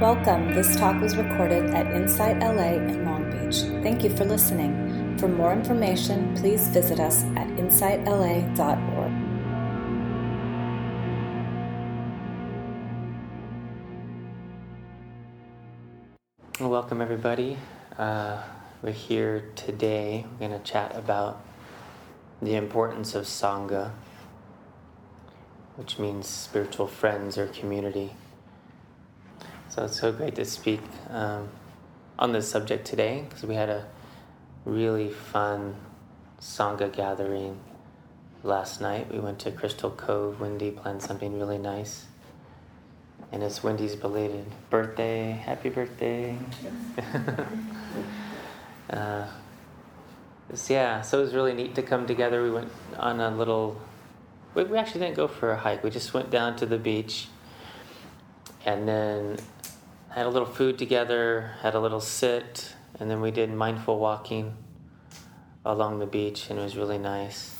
Welcome. This talk was recorded at Insight LA in Long Beach. Thank you for listening. For more information, please visit us at insightla.org. Well, welcome, everybody. Uh, we're here today. We're going to chat about the importance of Sangha, which means spiritual friends or community. So it's so great to speak um, on this subject today because we had a really fun Sangha gathering last night. We went to Crystal Cove. Wendy planned something really nice. And it's Wendy's belated birthday. Happy birthday. uh, yeah, so it was really neat to come together. We went on a little, we, we actually didn't go for a hike. We just went down to the beach and then had a little food together, had a little sit, and then we did mindful walking along the beach, and it was really nice.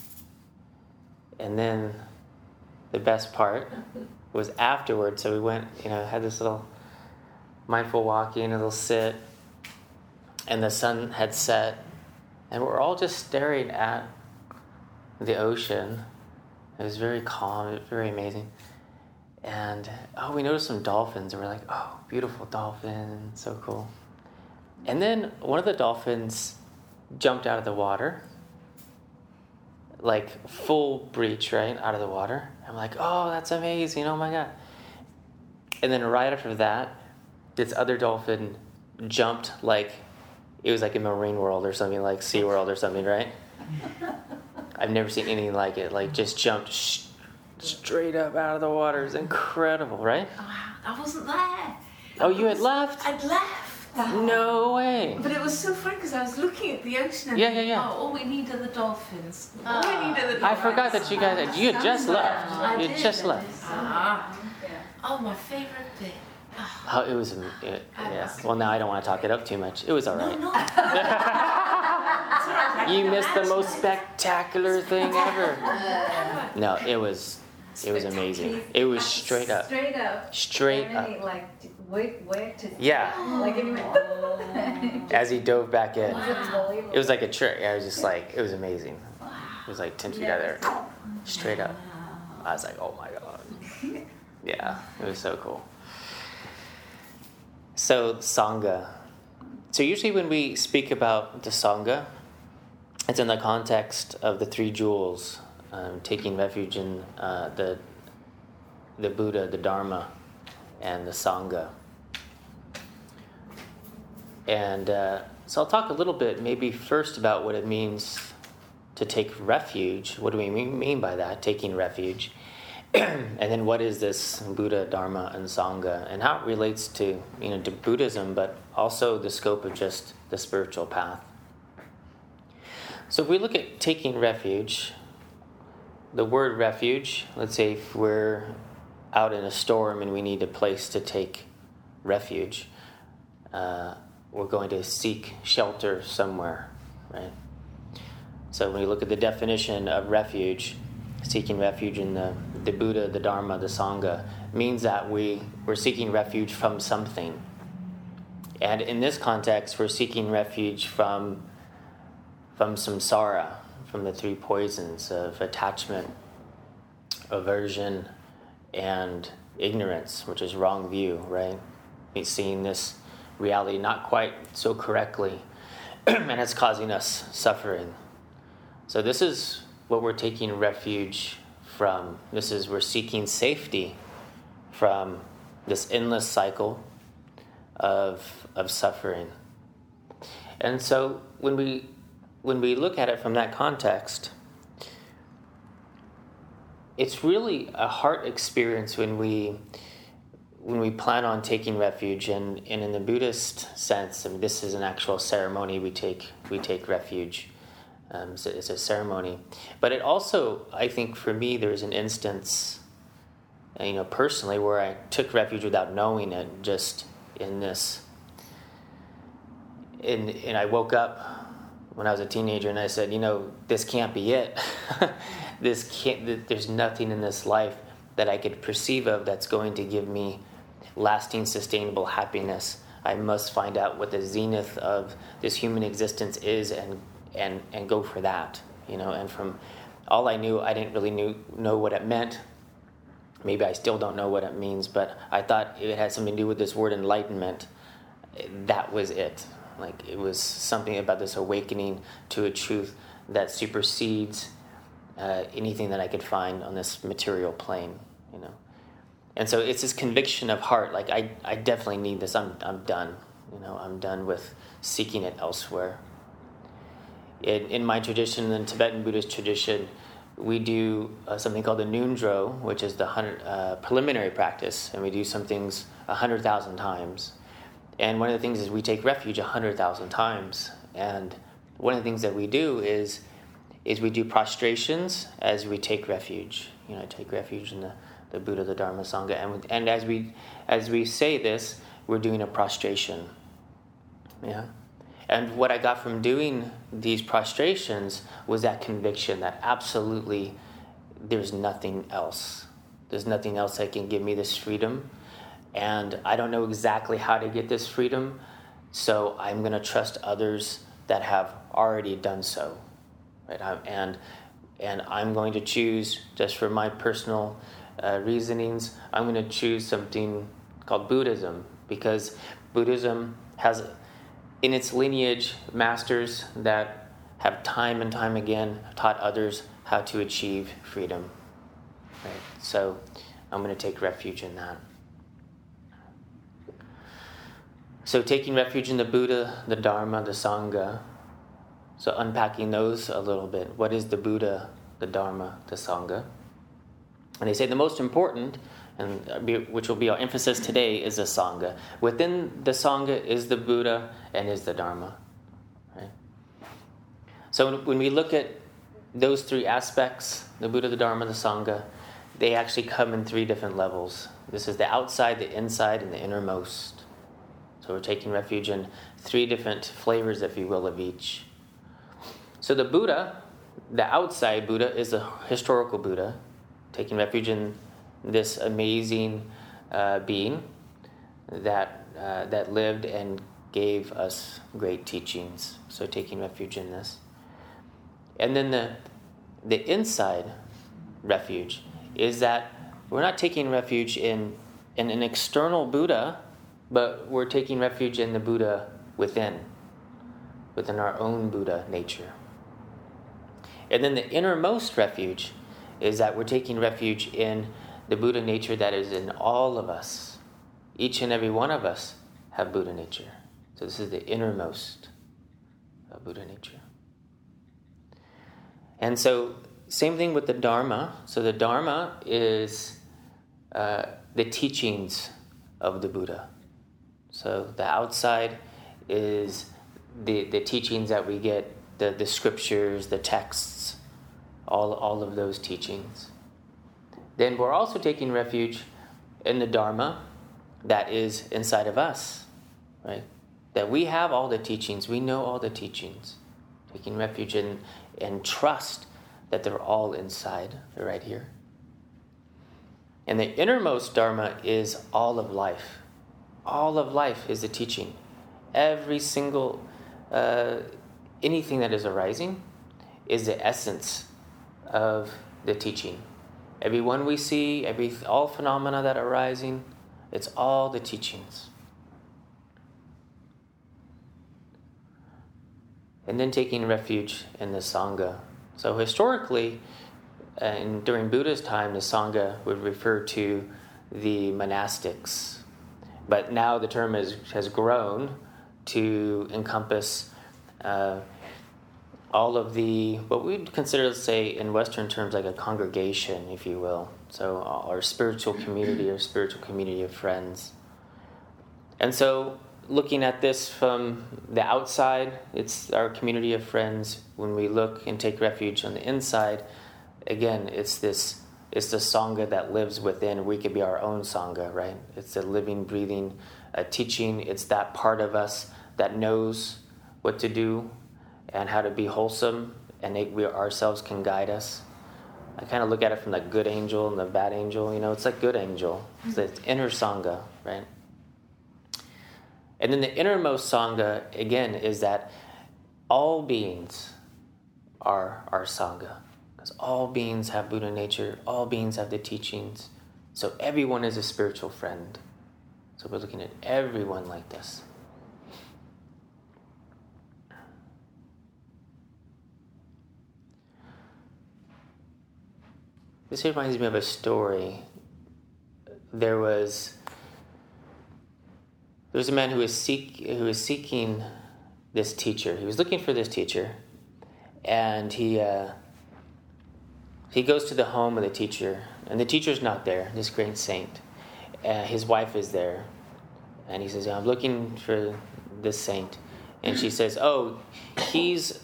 And then the best part was afterwards. So we went, you know, had this little mindful walking, a little sit, and the sun had set, and we're all just staring at the ocean. It was very calm, it was very amazing. And oh, we noticed some dolphins, and we're like, oh, beautiful dolphin, so cool. And then one of the dolphins jumped out of the water, like full breach, right, out of the water. I'm like, oh, that's amazing, oh my God. And then right after that, this other dolphin jumped like it was like a Marine World or something, like Sea World or something, right? I've never seen anything like it. Like just jumped straight up out of the water. It's incredible, right? Wow, I wasn't there. Oh, you had left? I'd left. No way. But it was so funny because I was looking at the ocean and Yeah, yeah, yeah. oh, all we need are the dolphins. All we need are the dolphins. I forgot that you guys you had just left. I You did. had just left. Ah. Oh, my favourite bit. Oh, it was it, yeah. Well, now I don't want to talk it up too much. It was all No, right. no. It's all right. You missed the most spectacular thing ever. No, it was it was amazing. It was straight up, Straight up. straight And then he, up. like wait, wait to Yeah. like it. As he dove back in, unbelievable. it was like a trick. I was just like, it was amazing. It was like ten feet out there, straight up. I was like, oh my god. Yeah, it was so cool. So sangha. So usually when we speak about the sangha, it's in the context of the three jewels, um, taking refuge in uh, the the Buddha, the Dharma, and the sangha. And uh, so I'll talk a little bit, maybe first about what it means to take refuge. What do we mean by that, taking refuge? and then what is this Buddha, Dharma, and Sangha, and how it relates to you know to Buddhism, but also the scope of just the spiritual path. So if we look at taking refuge, the word refuge, let's say if we're out in a storm and we need a place to take refuge, uh, we're going to seek shelter somewhere, right? So when we look at the definition of refuge, seeking refuge in the, the Buddha, the Dharma, the Sangha, means that we, we're seeking refuge from something. And in this context, we're seeking refuge from, from samsara, from the three poisons of attachment, aversion, and ignorance, which is wrong view, right? It's seeing this reality not quite so correctly, and it's causing us suffering. So this is what we're taking refuge from. This is we're seeking safety from this endless cycle of of suffering. And so when we when we look at it from that context, it's really a heart experience when we when we plan on taking refuge and, and in the Buddhist sense, I mean, this is an actual ceremony we take we take refuge. Um, it's, a, it's a ceremony, but it also I think for me there's an instance, you know, personally where I took refuge without knowing it, just in this. And and I woke up when I was a teenager and I said, you know, this can't be it. this can't. There's nothing in this life that I could perceive of that's going to give me lasting, sustainable happiness, I must find out what the zenith of this human existence is and, and, and go for that. You know, and from all I knew, I didn't really knew, know what it meant. Maybe I still don't know what it means, but I thought it had something to do with this word enlightenment. That was it. Like it was something about this awakening to a truth that supersedes uh, anything that I could find on this material plane, you know. And so it's this conviction of heart, like I, I definitely need this. I'm, I'm done, you know. I'm done with seeking it elsewhere. In, in my tradition, in Tibetan Buddhist tradition, we do uh, something called the Ngondro, which is the hundred, uh, preliminary practice, and we do some things a hundred thousand times. And one of the things is we take refuge a hundred thousand times. And one of the things that we do is is we do prostrations as we take refuge. You know, take refuge in the, the Buddha, the Dharma, Sangha, and and as we as we say this, we're doing a prostration. Yeah. And what I got from doing these prostrations was that conviction that absolutely there's nothing else. There's nothing else that can give me this freedom. And I don't know exactly how to get this freedom, so I'm going to trust others that have already done so. Right? And, and I'm going to choose, just for my personal uh, reasonings, I'm going to choose something called Buddhism because Buddhism has in its lineage masters that have time and time again taught others how to achieve freedom. Right? So I'm going to take refuge in that. So taking refuge in the Buddha, the Dharma, the Sangha. So unpacking those a little bit. What is the Buddha, the Dharma, the Sangha? And they say the most important and which will be our emphasis today, is the Sangha. Within the Sangha is the Buddha and is the Dharma. Right? So when we look at those three aspects, the Buddha, the Dharma, the Sangha, they actually come in three different levels. This is the outside, the inside, and the innermost. So we're taking refuge in three different flavors, if you will, of each. So the Buddha, the outside Buddha, is a historical Buddha, taking refuge in this amazing uh, being that, uh, that lived and gave us great teachings. So, taking refuge in this. And then the, the inside refuge is that we're not taking refuge in, in an external Buddha, but we're taking refuge in the Buddha within, within our own Buddha nature. And then the innermost refuge is that we're taking refuge in the Buddha nature that is in all of us. Each and every one of us have Buddha nature. So this is the innermost of Buddha nature. And so, same thing with the Dharma. So the Dharma is uh, the teachings of the Buddha. So the outside is the, the teachings that we get, the, the scriptures, the texts, all, all of those teachings then we're also taking refuge in the Dharma that is inside of us, right? That we have all the teachings, we know all the teachings, taking refuge in and trust that they're all inside, they're right here. And the innermost Dharma is all of life. All of life is a teaching. Every single, uh, anything that is arising is the essence of the teaching. Everyone we see, every all phenomena that are arising, it's all the teachings. And then taking refuge in the Sangha. So historically, and during Buddha's time, the Sangha would refer to the monastics. But now the term is, has grown to encompass uh, all of the what we'd consider, say, in Western terms, like a congregation, if you will. So our spiritual community, our spiritual community of friends. And so, looking at this from the outside, it's our community of friends. When we look and take refuge on the inside, again, it's this. It's the sangha that lives within. We could be our own sangha, right? It's a living, breathing teaching. It's that part of us that knows what to do and how to be wholesome, and it, we ourselves can guide us. I kind of look at it from the good angel and the bad angel. You know, it's like good angel. It's the inner sangha, right? And then the innermost Sangha, again, is that all beings are our Sangha. All beings have Buddha nature, all beings have the teachings. So everyone is a spiritual friend. So we're looking at everyone like this. This reminds me of a story. There was there was a man who was seek who was seeking this teacher. He was looking for this teacher, and he uh, he goes to the home of the teacher, and the teacher's not there. This great saint, uh, his wife is there, and he says, "I'm looking for this saint," and she says, "Oh, he's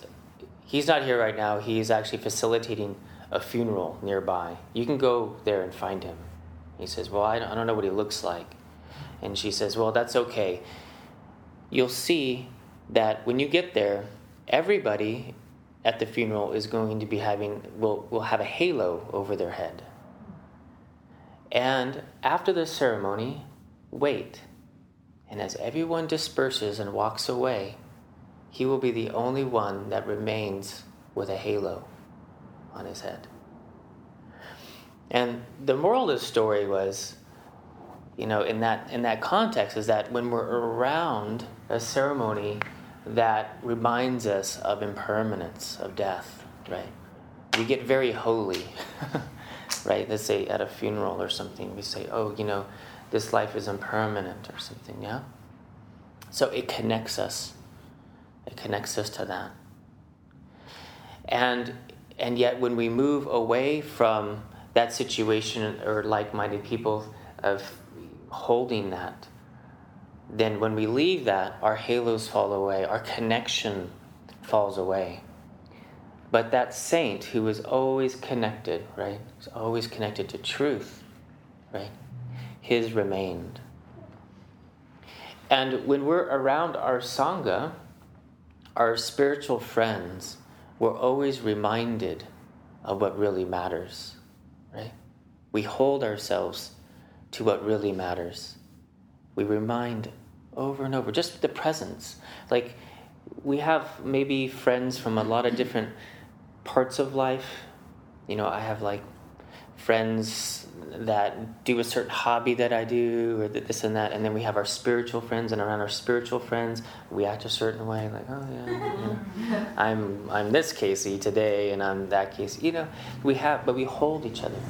he's not here right now. He's actually facilitating." a funeral nearby. You can go there and find him. He says, Well, I don't know what he looks like. And she says, Well, that's okay. You'll see that when you get there, everybody at the funeral is going to be having, will, will have a halo over their head. And after the ceremony, wait. And as everyone disperses and walks away, he will be the only one that remains with a halo on his head. And the moral of the story was, you know, in that in that context is that when we're around a ceremony that reminds us of impermanence, of death, right? We get very holy, right? Let's say at a funeral or something, we say, oh, you know, this life is impermanent or something, yeah? So it connects us. It connects us to that. And and yet when we move away from that situation or like-minded people of holding that then when we leave that our halos fall away our connection falls away but that saint who was always connected right was always connected to truth right his remained and when we're around our sangha our spiritual friends we're always reminded of what really matters, right? We hold ourselves to what really matters. We remind over and over, just the presence. Like we have maybe friends from a lot of different parts of life. You know, I have like friends that do a certain hobby that I do, or this and that, and then we have our spiritual friends, and around our spiritual friends, we act a certain way, like, oh yeah, yeah. I'm I'm this Casey today, and I'm that Casey. You know, we have, but we hold each other.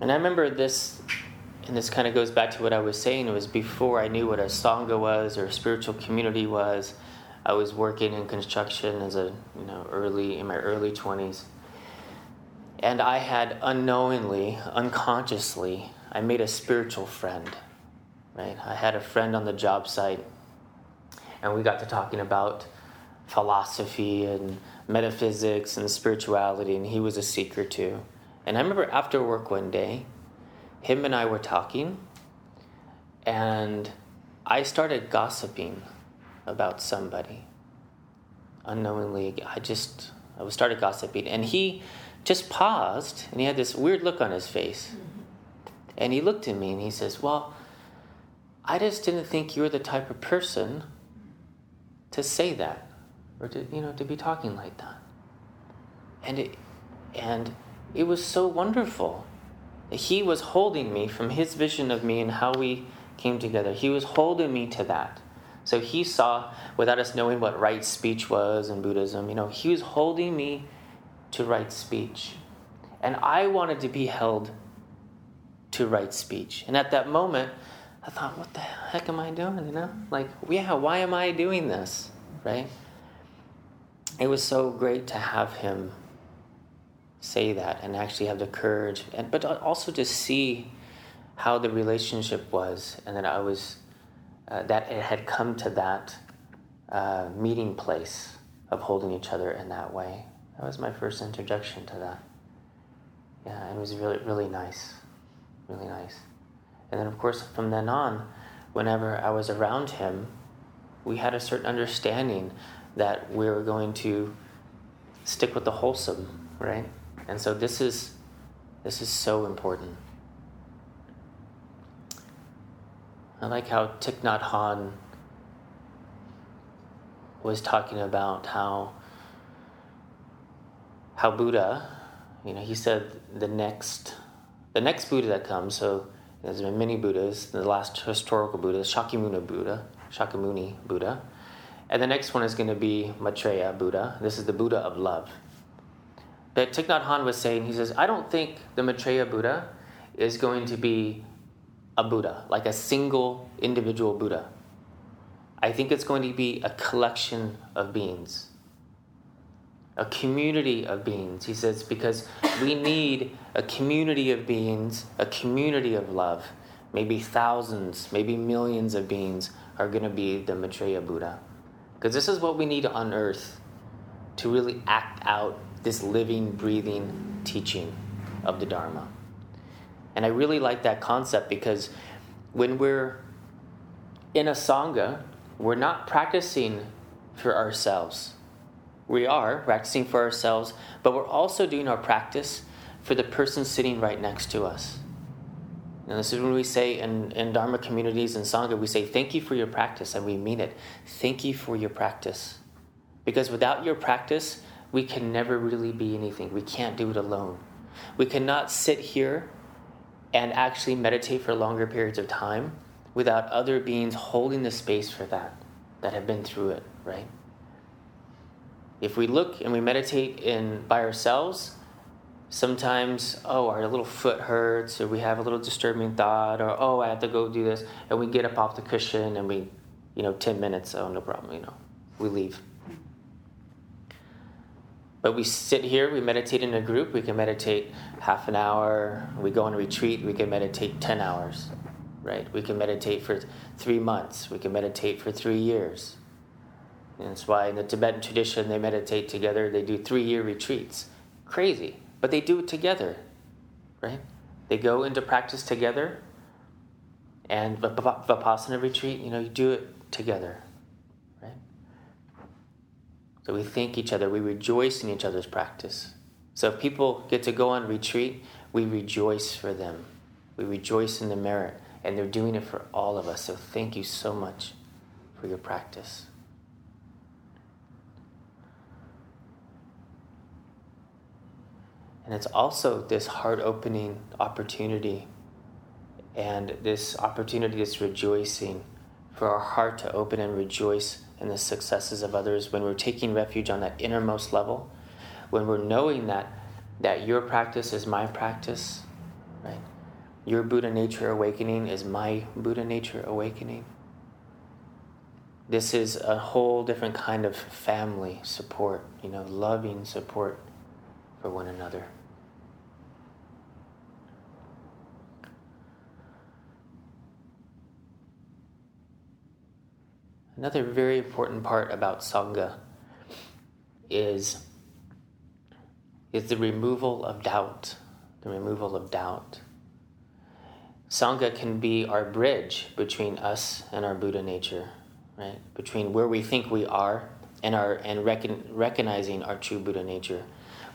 And I remember this, and this kind of goes back to what I was saying. It was before I knew what a sangha was or a spiritual community was. I was working in construction as a you know early in my early twenties and I had unknowingly, unconsciously, I made a spiritual friend. Right? I had a friend on the job site, and we got to talking about philosophy and metaphysics and spirituality, and he was a seeker too. And I remember after work one day, him and I were talking, and I started gossiping about somebody. Unknowingly, I just I was started gossiping, and he just paused and he had this weird look on his face. Mm-hmm. And he looked at me and he says, Well, I just didn't think you were the type of person to say that or to, you know, to be talking like that. And it, and it was so wonderful. He was holding me from his vision of me and how we came together. He was holding me to that. So he saw, without us knowing what right speech was in Buddhism, you know, he was holding me to right speech. And I wanted to be held to right speech. And at that moment, I thought, what the heck am I doing? You know? Like, yeah, why am I doing this? Right? It was so great to have him say that and actually have the courage and but also to see how the relationship was and that I was uh, that it had come to that uh, meeting place of holding each other in that way. That was my first introduction to that. Yeah, it was really, really nice. Really nice. And then, of course, from then on, whenever I was around him, we had a certain understanding that we were going to stick with the wholesome, right? And so this is this is so important. I like how Thich Nhat was talking about how how Buddha, you know, he said the next the next Buddha that comes, so there's been many Buddhas, the last historical Buddha, Shakyamuni Buddha, Shakyamuni Buddha. And the next one is going to be Maitreya Buddha. This is the Buddha of love. But Thich Nhat Hanh was saying, he says, I don't think the Maitreya Buddha is going to be a Buddha, like a single individual Buddha. I think it's going to be a collection of beings, a community of beings. He says, because we need a community of beings, a community of love. Maybe thousands, maybe millions of beings are going to be the Maitreya Buddha. Because this is what we need on earth to really act out this living, breathing teaching of the Dharma. And I really like that concept because when we're in a Sangha, we're not practicing for ourselves. We are practicing for ourselves, but we're also doing our practice for the person sitting right next to us. And this is when we say in, in Dharma communities and Sangha, we say, Thank you for your practice, and we mean it. Thank you for your practice. Because without your practice, we can never really be anything. We can't do it alone. We cannot sit here and actually meditate for longer periods of time without other beings holding the space for that, that have been through it, right? If we look and we meditate in by ourselves, sometimes oh our little foot hurts or we have a little disturbing thought or oh i have to go do this and we get up off the cushion and we you know 10 minutes oh no problem you know we leave but we sit here we meditate in a group we can meditate half an hour we go on retreat we can meditate 10 hours right we can meditate for three months we can meditate for three years and that's why in the tibetan tradition they meditate together they do three year retreats crazy but they do it together, right? They go into practice together, and Vipassana retreat, you know, you do it together? So we thank each other, we rejoice in each other's practice. So if people get to go on retreat, we rejoice for them. We rejoice in the merit, and they're doing it for all of us. So thank you so much for your practice. And it's also this heart opening opportunity and this opportunity, this rejoicing for our heart to open and rejoice in the successes of others when we're taking refuge on that innermost level, when we're knowing that, that your practice is my practice, right? Your Buddha nature awakening is my Buddha nature awakening. This is a whole different kind of family support, you know, loving support for one another. Another very important part about Sangha is, is the removal of doubt. The removal of doubt. Sangha can be our bridge between us and our Buddha nature, right? Between where we think we are and our and recon, recognizing our true Buddha nature.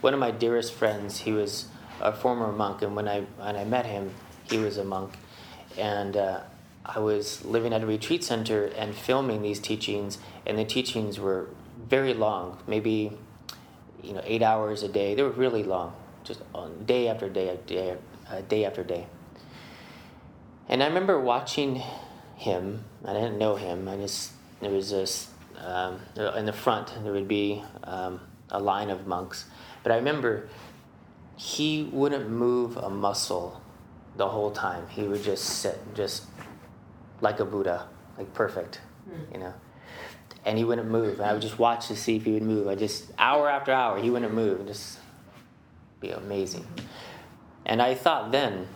One of my dearest friends, he was a former monk, and when I when I met him, he was a monk, and uh, I was living at a retreat center and filming these teachings, and the teachings were very long, maybe you know eight hours a day. They were really long, just on day after day, day, uh, day after day. And I remember watching him. I didn't know him. I just there was this um, in the front. There would be um, a line of monks, but I remember he wouldn't move a muscle the whole time. He would just sit, just like a Buddha, like perfect, mm. you know. And he wouldn't move. And I would just watch to see if he would move. I just hour after hour, he wouldn't move. And just be amazing. And I thought then,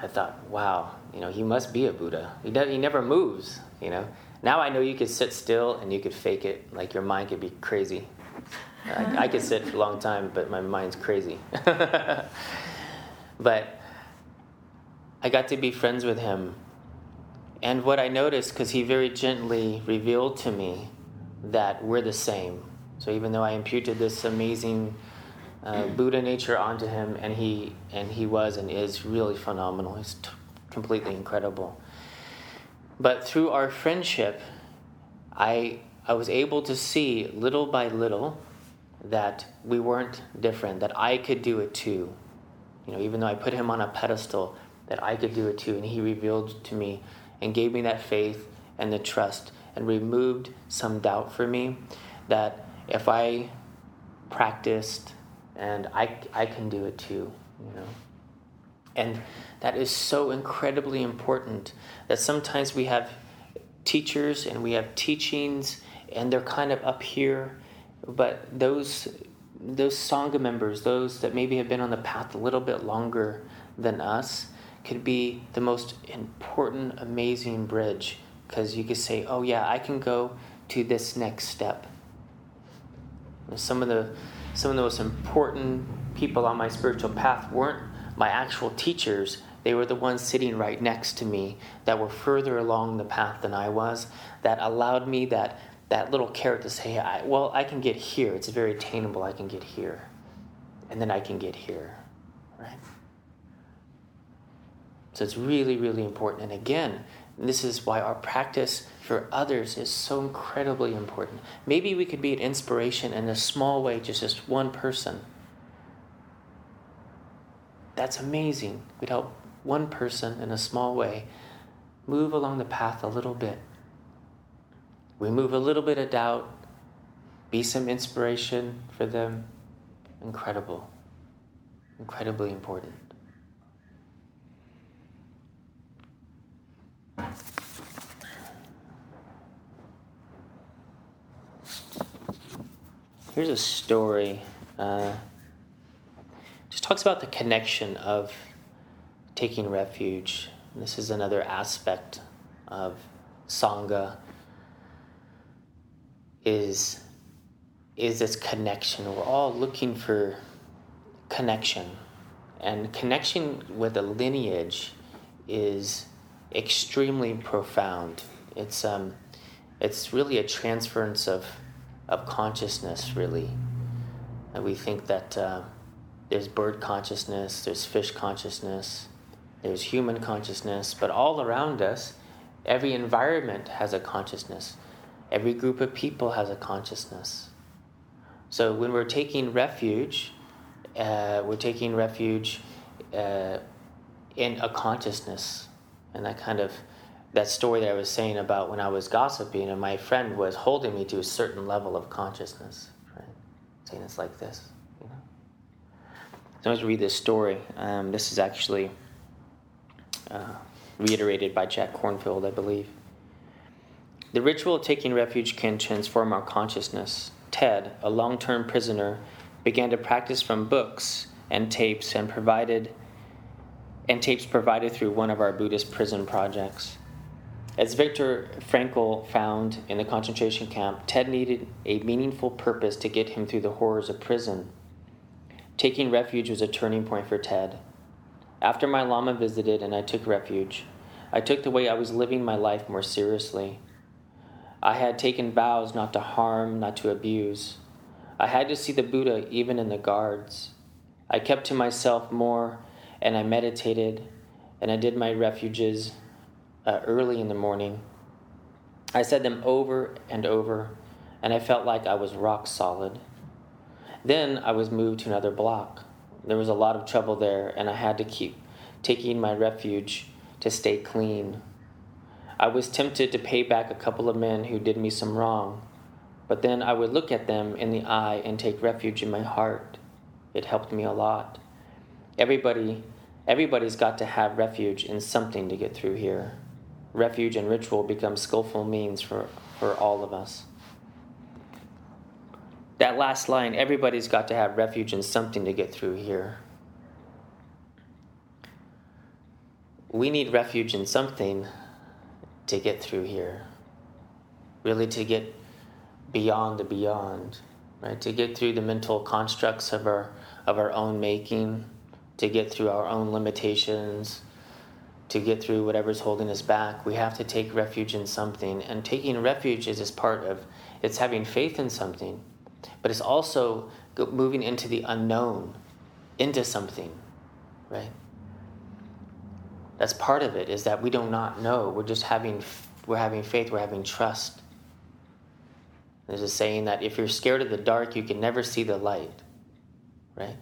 I thought, wow, you know, he must be a Buddha. He does, he never moves, you know. Now I know you could sit still and you could fake it. Like your mind could be crazy. I, I could sit for a long time, but my mind's crazy. but I got to be friends with him and what I noticed, because he very gently revealed to me that we're the same. So even though I imputed this amazing uh, Buddha nature onto him, and he and he was and is really phenomenal. He's t- completely incredible. But through our friendship, I, I was able to see little by little that we weren't different, that I could do it too. You know, even though I put him on a pedestal, that I could do it too. And he revealed to me and gave me that faith and the trust and removed some doubt for me that if I practiced and I, I can do it too, you know. And that is so incredibly important that sometimes we have teachers and we have teachings and they're kind of up here, but those those sangha members, those that maybe have been on the path a little bit longer than us, could be the most important, amazing bridge because you could say, "Oh yeah, I can go to this next step." Some of the some of the most important people on my spiritual path weren't my actual teachers. They were the ones sitting right next to me that were further along the path than I was, that allowed me that, that little carrot to say, I, well, I can get here. It's very attainable. I can get here. And then I can get here, right? So it's really, really important. And again, this is why our practice for others is so incredibly important. Maybe we could be an inspiration in a small way, just just one person. That's amazing. We'd help one person in a small way move along the path a little bit. Remove a little bit of doubt, be some inspiration for them. Incredible. Incredibly important. Here's a story. Uh, just talks about the connection of taking refuge. This is another aspect of sangha. Is is this connection? We're all looking for connection, and connection with a lineage is extremely profound. It's um, it's really a transference of of consciousness, really. And we think that uh, there's bird consciousness, there's fish consciousness, there's human consciousness, but all around us, every environment has a consciousness. Every group of people has a consciousness. So when we're taking refuge, uh, we're taking refuge uh, in a consciousness. And that kind of, that story that I was saying about when I was gossiping and my friend was holding me to a certain level of consciousness, right? Saying it's like this. So let's read this story. Um, this is actually uh, reiterated by Jack Kornfield, I believe. The ritual of taking refuge can transform our consciousness. Ted, a long term prisoner, began to practice from books and tapes and provided and tapes provided through one of our Buddhist prison projects. As Viktor Frankl found in the concentration camp, Ted needed a meaningful purpose to get him through the horrors of prison. Taking refuge was a turning point for Ted. After my Lama visited and I took refuge, I took the way I was living my life more seriously. I had taken vows not to harm, not to abuse. I had to see the Buddha even in the guards. I kept to myself more and I meditated and I did my refuges uh, early in the morning. I said them over and over and I felt like I was rock solid. Then I was moved to another block. There was a lot of trouble there, and I had to keep taking my refuge to stay clean. I was tempted to pay back a couple of men who did me some wrong, but then I would look at them in the eye and take refuge in my heart. It helped me a lot. Everybody, everybody's got to have refuge in something to get through here. Refuge and ritual become skillful means for, for all of us that last line everybody's got to have refuge in something to get through here. We need refuge in something to get through here. Really, to get beyond the beyond, right? To get through the mental constructs of our, of our own making, to get through our own limitations, to get through whatever's holding us back. We have to take refuge in something. And taking refuge is just part of it's having faith in something but it's also moving into the unknown, into something, right? That's part of it, is that we do not know. We're just having we're having faith, we're having trust. There's a saying that if you're scared of the dark, you can never see the light, right?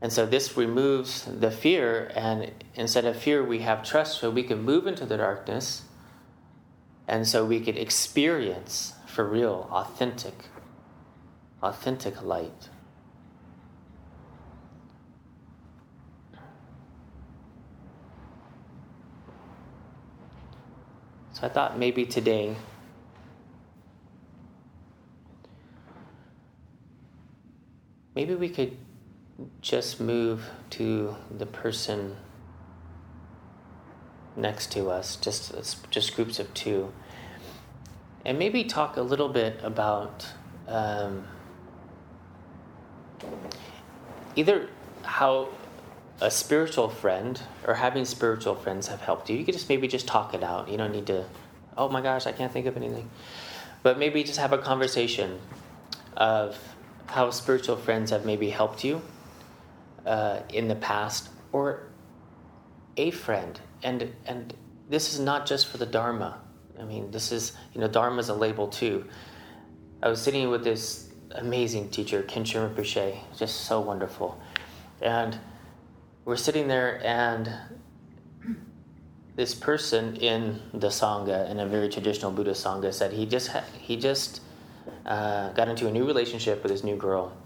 And so this removes the fear, and instead of fear, we have trust, so we can move into the darkness, and so we could experience for real, authentic, authentic light. So I thought maybe today maybe we could just move to the person next to us, just just groups of two, and maybe talk a little bit about um, either how a spiritual friend or having spiritual friends have helped you. You could just maybe just talk it out. You don't need to. Oh my gosh, I can't think of anything. But maybe just have a conversation of how spiritual friends have maybe helped you uh, in the past, or a friend. And and this is not just for the Dharma. I mean, this is you know, Dharma is a label too. I was sitting with this amazing teacher, Khenchen Rinpoche, just so wonderful, and we're sitting there and this person in the sangha in a very traditional buddhist sangha said he just ha- he just uh, got into a new relationship with his new girl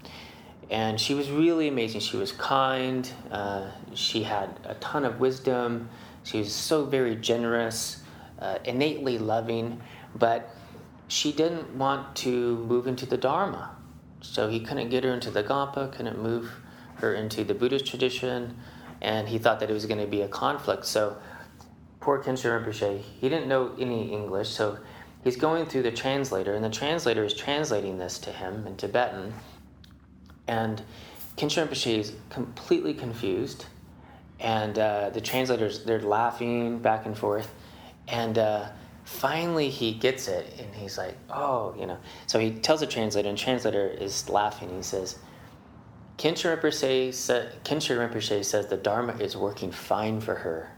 and she was really amazing. She was kind. Uh, she had a ton of wisdom. She was so very generous, uh, innately loving, but she didn't want to move into the Dharma. So he couldn't get her into the gompa, couldn't move her into the Buddhist tradition, and he thought that it was going to be a conflict. So poor Khenchen Rinpoche, he didn't know any English, so he's going through the translator, and the translator is translating this to him in Tibetan and Khenchen Rinpoche is completely confused, and uh, the translators they're laughing back and forth, and uh, finally he gets it, and he's like, "Oh, you know." So he tells the translator, and translator is laughing. He says, "Khenchen Rinpoche, sa- Rinpoche says the Dharma is working fine for her."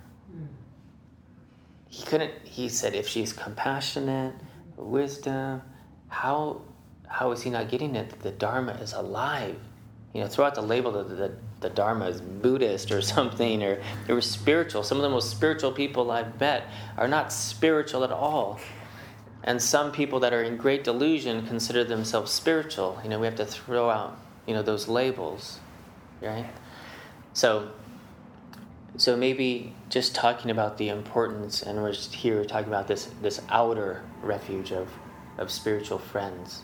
He couldn't. He said, "If she's compassionate, wisdom, how how is he not getting it? That the Dharma is alive. You know, throw out the label that the, the Dharma is Buddhist or something, or they were spiritual. Some of the most spiritual people I've met are not spiritual at all. And some people that are in great delusion consider themselves spiritual. You know, we have to throw out, you know, those labels, right? So, so maybe just talking about the importance, and we're just here talking about this this outer refuge of, of spiritual friends.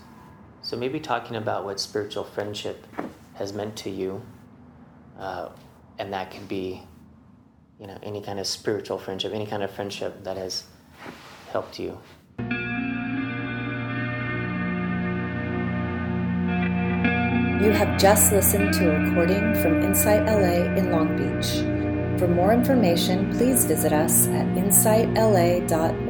So maybe talking about what spiritual friendship has meant to you, uh, and that could be, you know, any kind of spiritual friendship, any kind of friendship that has helped you. You have just listened to a recording from Insight LA in Long Beach. For more information, please visit us at insightla.org.